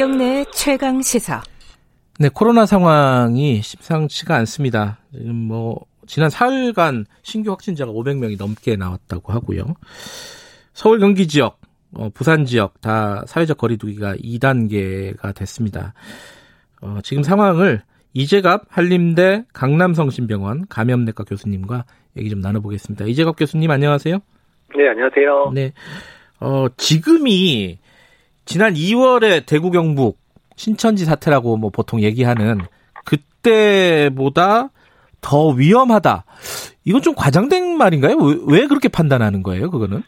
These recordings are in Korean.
김경래 최강 시사. 네, 코로나 상황이 심상치가 않습니다. 지금 뭐 지난 4일간 신규 확진자가 500명이 넘게 나왔다고 하고요. 서울 경기 지역, 어, 부산 지역 다 사회적 거리두기가 2단계가 됐습니다. 어, 지금 상황을 이재갑 한림대 강남성심병원 감염내과 교수님과 얘기 좀 나눠보겠습니다. 이재갑 교수님 안녕하세요. 네, 안녕하세요. 네, 어, 지금이 지난 2월에 대구 경북 신천지 사태라고 뭐 보통 얘기하는 그때보다 더 위험하다. 이건 좀 과장된 말인가요? 왜, 왜 그렇게 판단하는 거예요? 그거는?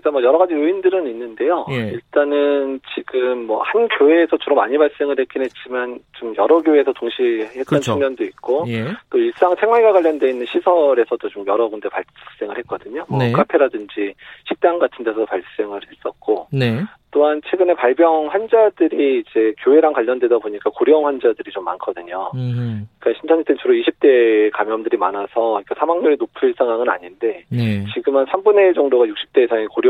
어, 일단 뭐 여러 가지 요인들은 있는데요. 예. 일단은 지금 뭐 한 교회에서 주로 많이 발생을 했긴 했지만 좀 여러 교회에서 동시에 했던 그렇죠. 측면도 있고 예. 또 일상 생활과 관련돼 있는 시설에서도 좀 여러 군데 발생을 했거든요. 뭐 네. 카페라든지 식당 같은 데서 발생을 했었고 네. 또한 최근에 발병 환자들이 이제 교회랑 관련되다 보니까 고령 환자들이 좀 많거든요. 음, 그러니까 신천지 때는 주로 20대 감염들이 많아서 그러니까 사망률이 높을 상황은 아닌데 네. 지금 한 3분의 1 정도가 60대 이상의 고령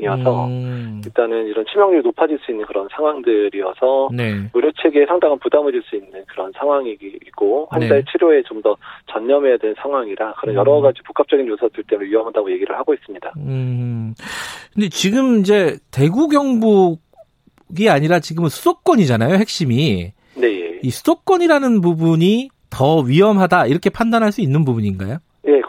이어서 음, 일단은 이런 치명률이 높아질 수 있는 그런 상황들이어서 네. 의료 체계에 상당한 부담을 줄 수 있는 그런 상황이고 환자의 네. 치료에 좀 더 전념해야 되는 상황이라 그런 여러 음. 가지 복합적인 요소들 때문에 위험하다고 얘기를 하고 있습니다. 음. 근데 지금 이제 대구 경북이 아니라 지금은 수도권이잖아요, 핵심이. 네, 예. 이 수도권이라는 부분이 더 위험하다 이렇게 판단할 수 있는 부분인가요?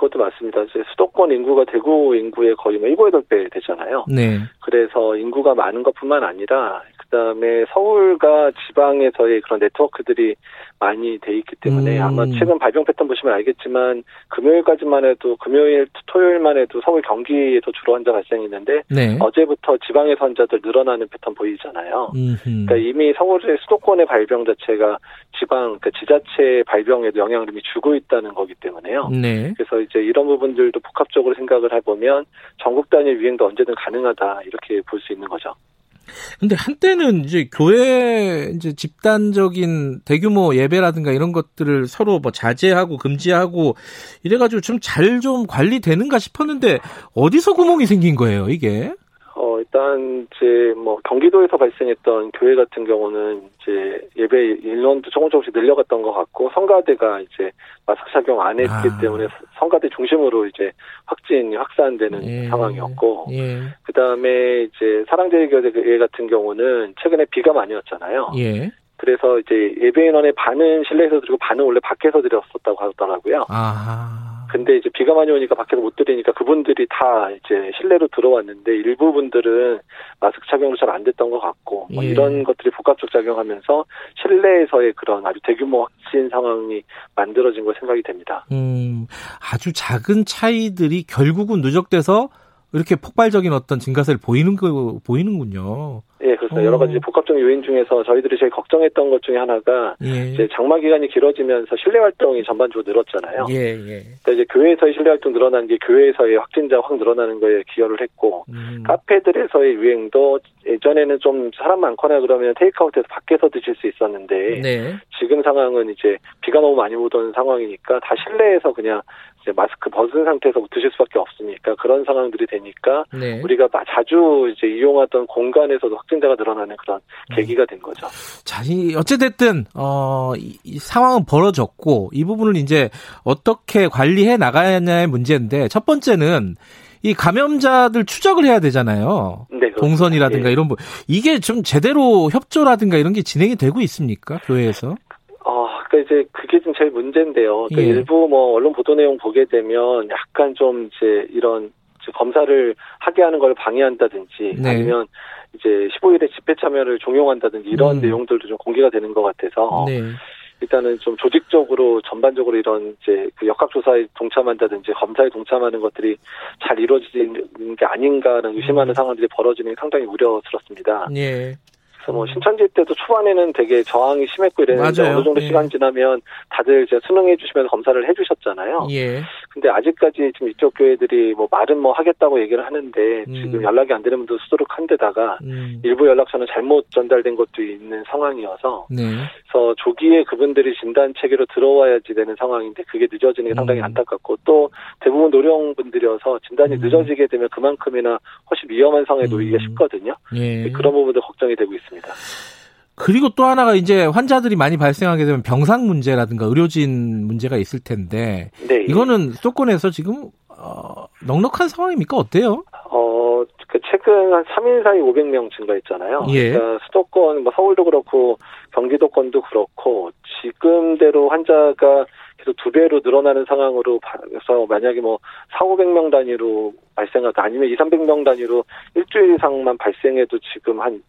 예, 그것도 맞습니다. 이제 수도권 인구가 대구 인구의 거의 뭐 7, 8배 되잖아요. 네. 그래서 인구가 많은 것뿐만 아니라 그다음에 서울과 지방에서의 그런 네트워크들이 많이 돼 있기 때문에 음. 아마 최근 발병 패턴 보시면 알겠지만 금요일까지만 해도 금요일 토요일만 해도 서울 경기에서 주로 환자 발생했는데 네. 어제부터 지방에서 환자들 늘어나는 패턴 보이잖아요. 음흠. 그러니까 이미 서울의 수도권의 발병 자체가 지방 그러니까 지자체 발병에도 영향을 이미 주고 있다는 거기 때문에요. 네. 그래서 이제 이런 부분들도 복합적으로 생각을 해보면 전국 단위 유행도 언제든 가능하다 이렇게 볼 수 있는 거죠. 근데 한때는 이제 교회 이제 집단적인 대규모 예배라든가 이런 것들을 서로 뭐 자제하고 금지하고 이래가지고 좀 잘좀 관리되는가 싶었는데 어디서 구멍이 생긴 거예요, 이게? 어 일단 이제 뭐 경기도에서 발생했던 교회 같은 경우는 이제 예배 인원도 조금 조금씩 늘려갔던 것 같고 성가대가 이제 마스크 착용 안 했기 아. 때문에 성가대 중심으로 이제 확진이 확산되는 예. 상황이었고 예. 그 다음에 이제 사랑제일교회 같은 경우는 최근에 비가 많이 왔잖아요. 예. 그래서 이제 예배 인원의 반은 실내에서 드리고 반은 원래 밖에서 드렸었다고 하더라고요. 아하. 근데 이제 비가 많이 오니까 밖에서 못 드리니까 그분들이 다 이제 실내로 들어왔는데 일부 분들은 마스크 착용도 잘 안 됐던 것 같고 뭐 예. 이런 것들이 복합적 작용하면서 실내에서의 그런 아주 대규모 확진 상황이 만들어진 걸 생각이 됩니다. 음, 아주 작은 차이들이 결국은 누적돼서 이렇게 폭발적인 어떤 증가세를 보이는 거 보이는군요. 어. 여러 가지 복합적 요인 중에서 저희들이 제일 걱정했던 것 중에 하나가 예. 이제 장마 기간이 길어지면서 실내 활동이 전반적으로 늘었잖아요. 예, 예. 그러니까 이제 교회에서의 실내 활동 늘어난 게 교회에서의 확진자 확 늘어나는 거에 기여를 했고 음. 카페들에서의 유행도 예전에는 좀 사람 많거나 그러면 테이크아웃해서 밖에서 드실 수 있었는데 네. 지금 상황은 이제 비가 너무 많이 오던 상황이니까 다 실내에서 그냥 이제 마스크 벗은 상태에서 드실 수밖에 없으니까 그런 상황들이 되니까 네. 우리가 마- 자주 이제 이용하던 공간에서도 확진자가 늘어나는 그런 음. 계기가 된 거죠. 자, 이 어찌됐든, 어, 이, 이 상황은 벌어졌고, 이 부분을 이제 어떻게 관리해 나가냐의 문제인데, 첫 번째는 이 감염자들 추적을 해야 되잖아요. 네. 동선이라든가 예. 이런 부 이게 좀 제대로 협조라든가 이런 게 진행이 되고 있습니까? 교회에서? 이제 그게 좀 제일 문제인데요. 그러니까 예. 일부 뭐 언론 보도 내용 보게 되면 약간 좀 이제 이런 검사를 하게 하는 걸 방해한다든지 네. 아니면 이제 15일에 집회 참여를 종용한다든지 이런 음. 내용들도 좀 공개가 되는 것 같아서 네. 일단은 좀 조직적으로 전반적으로 이런 이제 그 역학조사에 동참한다든지 검사에 동참하는 것들이 잘 이루어지는 게 아닌가라는 의심하는 음. 상황들이 벌어지는 게 상당히 우려스럽습니다. 예. 그래서 뭐 신천지 때도 초반에는 되게 저항이 심했고 이랬는데 맞아요. 어느 정도 예. 시간 지나면 다들 이제 수능해 주시면서 검사를 해 주셨잖아요. 예. 근데 아직까지 지금 이쪽 교회들이 뭐 말은 뭐 하겠다고 얘기를 하는데 음. 지금 연락이 안 되는 분도 수두룩한 데다가 음. 일부 연락처는 잘못 전달된 것도 있는 상황이어서 네. 그래서 조기에 그분들이 진단 체계로 들어와야지 되는 상황인데 그게 늦어지는 게 상당히 음. 안타깝고 또 대부분 노령분들이어서 진단이 음. 늦어지게 되면 그만큼이나 훨씬 위험한 상황에 놓이기가 음. 쉽거든요. 예. 그런 부분도 걱정이 되고 있습니다. 그리고 또 하나가 이제 환자들이 많이 발생하게 되면 병상 문제라든가 의료진 문제가 있을 텐데 네. 이거는 수도권에서 지금 어, 넉넉한 상황입니까? 어때요? 어, 그 최근 한 3일 사이 500명 증가했잖아요. 예. 그러니까 수도권, 뭐 서울도 그렇고 경기도권도 그렇고 지금대로 환자가 계속 두 배로 늘어나는 상황으로 봐서 만약에 뭐 4, 500명 단위로 발생하다 아니면 2, 300명 단위로 일주일 이상만 발생해도 지금 한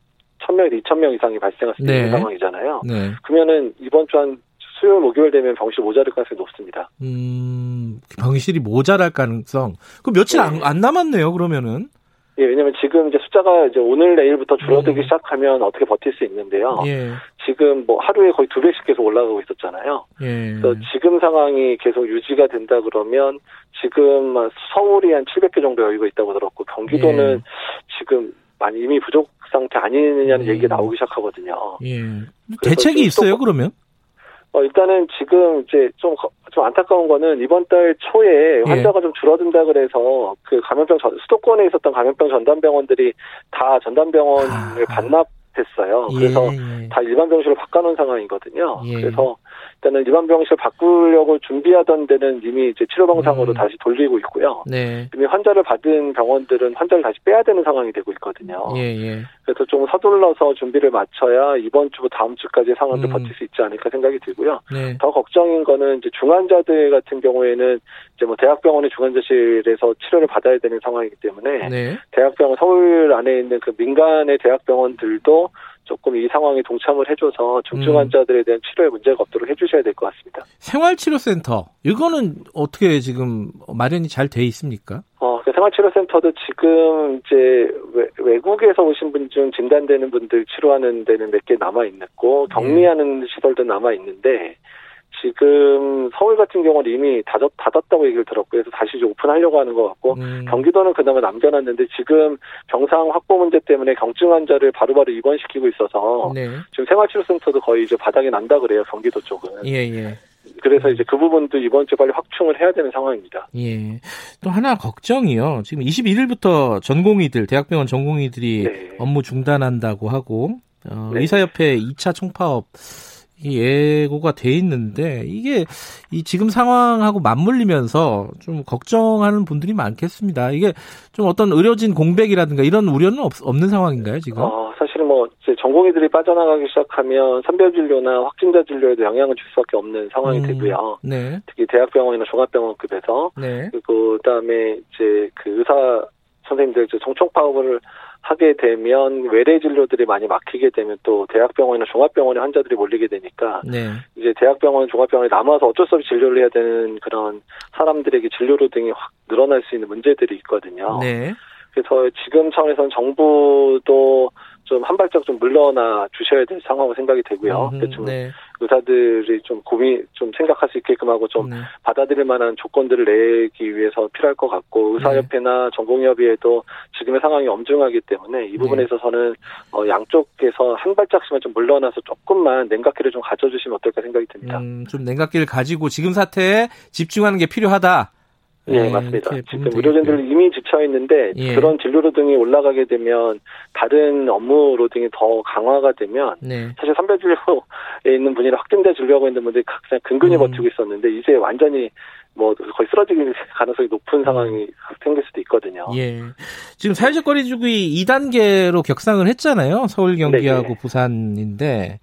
1000명에서 2000명 이상이 발생할 수 있는 네. 상황이잖아요. 네. 그러면은 이번 주 한 수요일 목요일 되면 병실 모자랄 가능성이 높습니다. 음, 병실이 모자랄 가능성. 그 며칠 안, 네. 안 남았네요, 그러면은. 예, 왜냐면 지금 이제 숫자가 이제 오늘 내일부터 줄어들기 음. 시작하면 어떻게 버틸 수 있는데요. 예. 지금 뭐 하루에 거의 두 배씩 계속 올라가고 있었잖아요. 예. 그래서 지금 상황이 계속 유지가 된다 그러면 지금 서울이 한 700개 정도 여유가 있다고 들었고 경기도는 예. 지금 많이 이미 부족 상태 아니느냐는 음. 얘기가 나오기 시작하거든요. 예. 대책이 좀 있어요, 또- 그러면? 어, 일단은 지금 이제 좀, 거- 좀 안타까운 거는 이번 달 초에 예. 환자가 좀 줄어든다 그래서 그 감염병 전, 수도권에 있었던 감염병 전담병원들이 다 전담병원을 아. 반납 했어요. 그래서 예, 예. 다 일반 병실로 바꿔놓은 상황이거든요. 예. 그래서 일단은 일반 병실 바꾸려고 준비하던 데는 이미 이제 치료방상으로 음. 다시 돌리고 있고요. 네. 이미 환자를 받은 병원들은 환자를 다시 빼야 되는 상황이 되고 있거든요. 예, 예. 그래서 좀 서둘러서 준비를 마쳐야 이번 주, 다음 주까지 상황을 음. 버틸 수 있지 않을까 생각이 들고요. 네. 더 걱정인 거는 이제 중환자들 같은 경우에는 이제 뭐 대학병원의 중환자실에서 치료를 받아야 되는 상황이기 때문에 네. 대학병원 서울 안에 있는 그 민간의 대학병원들도 조금 이 상황에 동참을 해줘서 중증 음. 환자들에 대한 치료에 문제가 없도록 해주셔야 될 것 같습니다. 생활치료센터. 이거는 어떻게 지금 마련이 잘 돼 있습니까? 어, 그 생활치료센터도 지금 이제 외, 외국에서 오신 분 중 진단되는 분들 치료하는 데는 몇 개 남아 있고 격리하는 시설도 남아 있는데 지금 서울 같은 경우는 이미 닫았, 닫았다고 얘기를 들었고 그래서 다시 이제 오픈하려고 하는 것 같고 음. 경기도는 그나마 남겨놨는데 지금 병상 확보 문제 때문에 경증 환자를 바로바로 입원시키고 있어서 네. 지금 생활치료센터도 거의 이제 바닥이 난다 그래요 경기도 쪽은 예, 예. 그래서 이제 그 부분도 이번 주에 빨리 확충을 해야 되는 상황입니다. 예. 또 하나 걱정이요. 지금 21일부터 전공의들, 대학병원 전공의들이 네. 업무 중단한다고 하고, 어, 네. 의사협회 2차 총파업 이 예고가 돼 있는데, 이게 이 지금 상황하고 맞물리면서 좀 걱정하는 분들이 많겠습니다. 이게 좀 어떤 의료진 공백이라든가 이런 우려는 없, 없는 상황인가요, 지금? 어, 사실은 뭐 이제 전공의들이 빠져나가기 시작하면 선별 진료나 확진자 진료에도 영향을 줄 수밖에 없는 상황이 음. 되고요. 네. 특히 대학병원이나 종합병원급에서 네. 그리고 그다음에 이제 그 의사 선생님들 이제 정총 파업을 하게 되면 외래 진료들이 많이 막히게 되면 또 대학병원이나 종합병원에 환자들이 몰리게 되니까 네. 이제 대학병원, 종합병원에 남아서 어쩔 수 없이 진료를 해야 되는 그런 사람들에게 진료료 등이 확 늘어날 수 있는 문제들이 있거든요. 네. 그래서 지금 차원에서는 정부도 좀 한 발짝 좀 물러나 주셔야 될 상황으로 생각이 되고요. 음, 그좀 네. 의사들이 좀 고민 좀 생각할 수 있게끔 하고 좀 네. 받아들일 만한 조건들을 내기 위해서 필요할 것 같고 의사협회나 전공협의회도 지금의 상황이 엄중하기 때문에 이 부분에 네. 있어서는 어, 양쪽에서 한 발짝씩만 좀 물러나서 조금만 냉각기를 좀 가져주시면 어떨까 생각이 듭니다. 음, 좀 냉각기를 가지고 지금 사태에 집중하는 게 필요하다. 예, 네, 맞습니다. 지금 보면 의료진들 되겠고요. 이미 지쳐 있는데 예. 그런 진료료 등이 올라가게 되면 다른 업무 로 등이 더 강화가 되면 네. 사실 선별 진료에 있는 분이나 확진돼 진료하고 있는 분들이 그냥 근근히 음. 버티고 있었는데 이제 완전히 뭐 거의 쓰러질 가능성이 높은 상황이 생길 수도 있거든요. 예. 지금 사회적 거리두기 2단계로 격상을 했잖아요. 서울, 경기하고 네네. 부산인데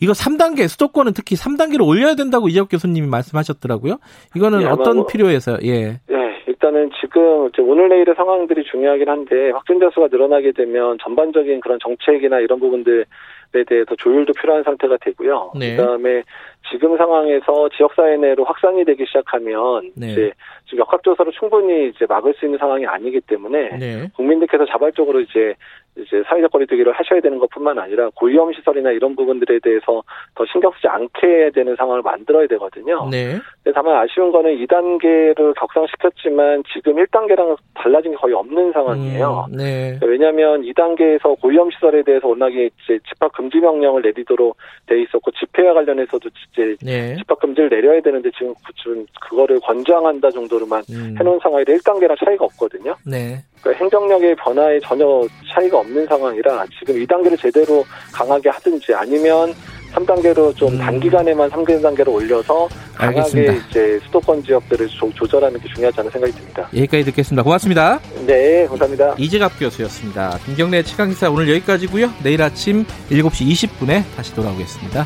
이거 3단계 수도권은 특히 3단계로 올려야 된다고 이재욱 교수님이 말씀하셨더라고요. 이거는 예, 어떤 뭐- 필요해서 예. 네, 일단은 지금 오늘 내일의 상황들이 중요하긴 한데 확진자 수가 늘어나게 되면 전반적인 그런 정책이나 이런 부분들 에 대해서 조율도 필요한 상태가 되고요. 네. 그다음에 지금 상황에서 지역사회 내로 확산이 되기 시작하면 네. 이제 지금 역학조사로 충분히 이제 막을 수 있는 상황이 아니기 때문에 네. 국민들께서 자발적으로 이제 이제 사회적 거리두기를 하셔야 되는 것뿐만 아니라 고위험 시설이나 이런 부분들에 대해서 더 신경 쓰지 않게 되는 상황을 만들어야 되거든요. 네. 근데 다만 아쉬운 거는 2단계를 격상시켰지만 지금 1단계랑 달라진 게 거의 없는 상황이에요. 음, 네. 왜냐하면 2단계에서 고위험 시설에 대해서 워낙에 이제 집합 금지 명령을 내리도록 돼 있었고 집회와 관련해서도 이제 네. 집합 금지를 내려야 되는데 지금 그- 지금 그거를 권장한다 정도로만 음. 해놓은 상황이 1단계랑 차이가 없거든요. 네. 그러니까 행정력의 변화에 전혀 차이가 없는 상황이라 지금 2단계를 제대로 강하게 하든지 아니면 3단계로 좀 음. 단기간에만 3단계로 올려서 강하게 알겠습니다. 이제 수도권 지역들을 조, 조절하는 게 중요하지 않은 생각이 듭니다. 여기까지 듣겠습니다. 고맙습니다. 네, 감사합니다. 이재갑 교수였습니다. 김경래 최강기사 오늘 여기까지고요. 내일 아침 7시 20분에 다시 돌아오겠습니다.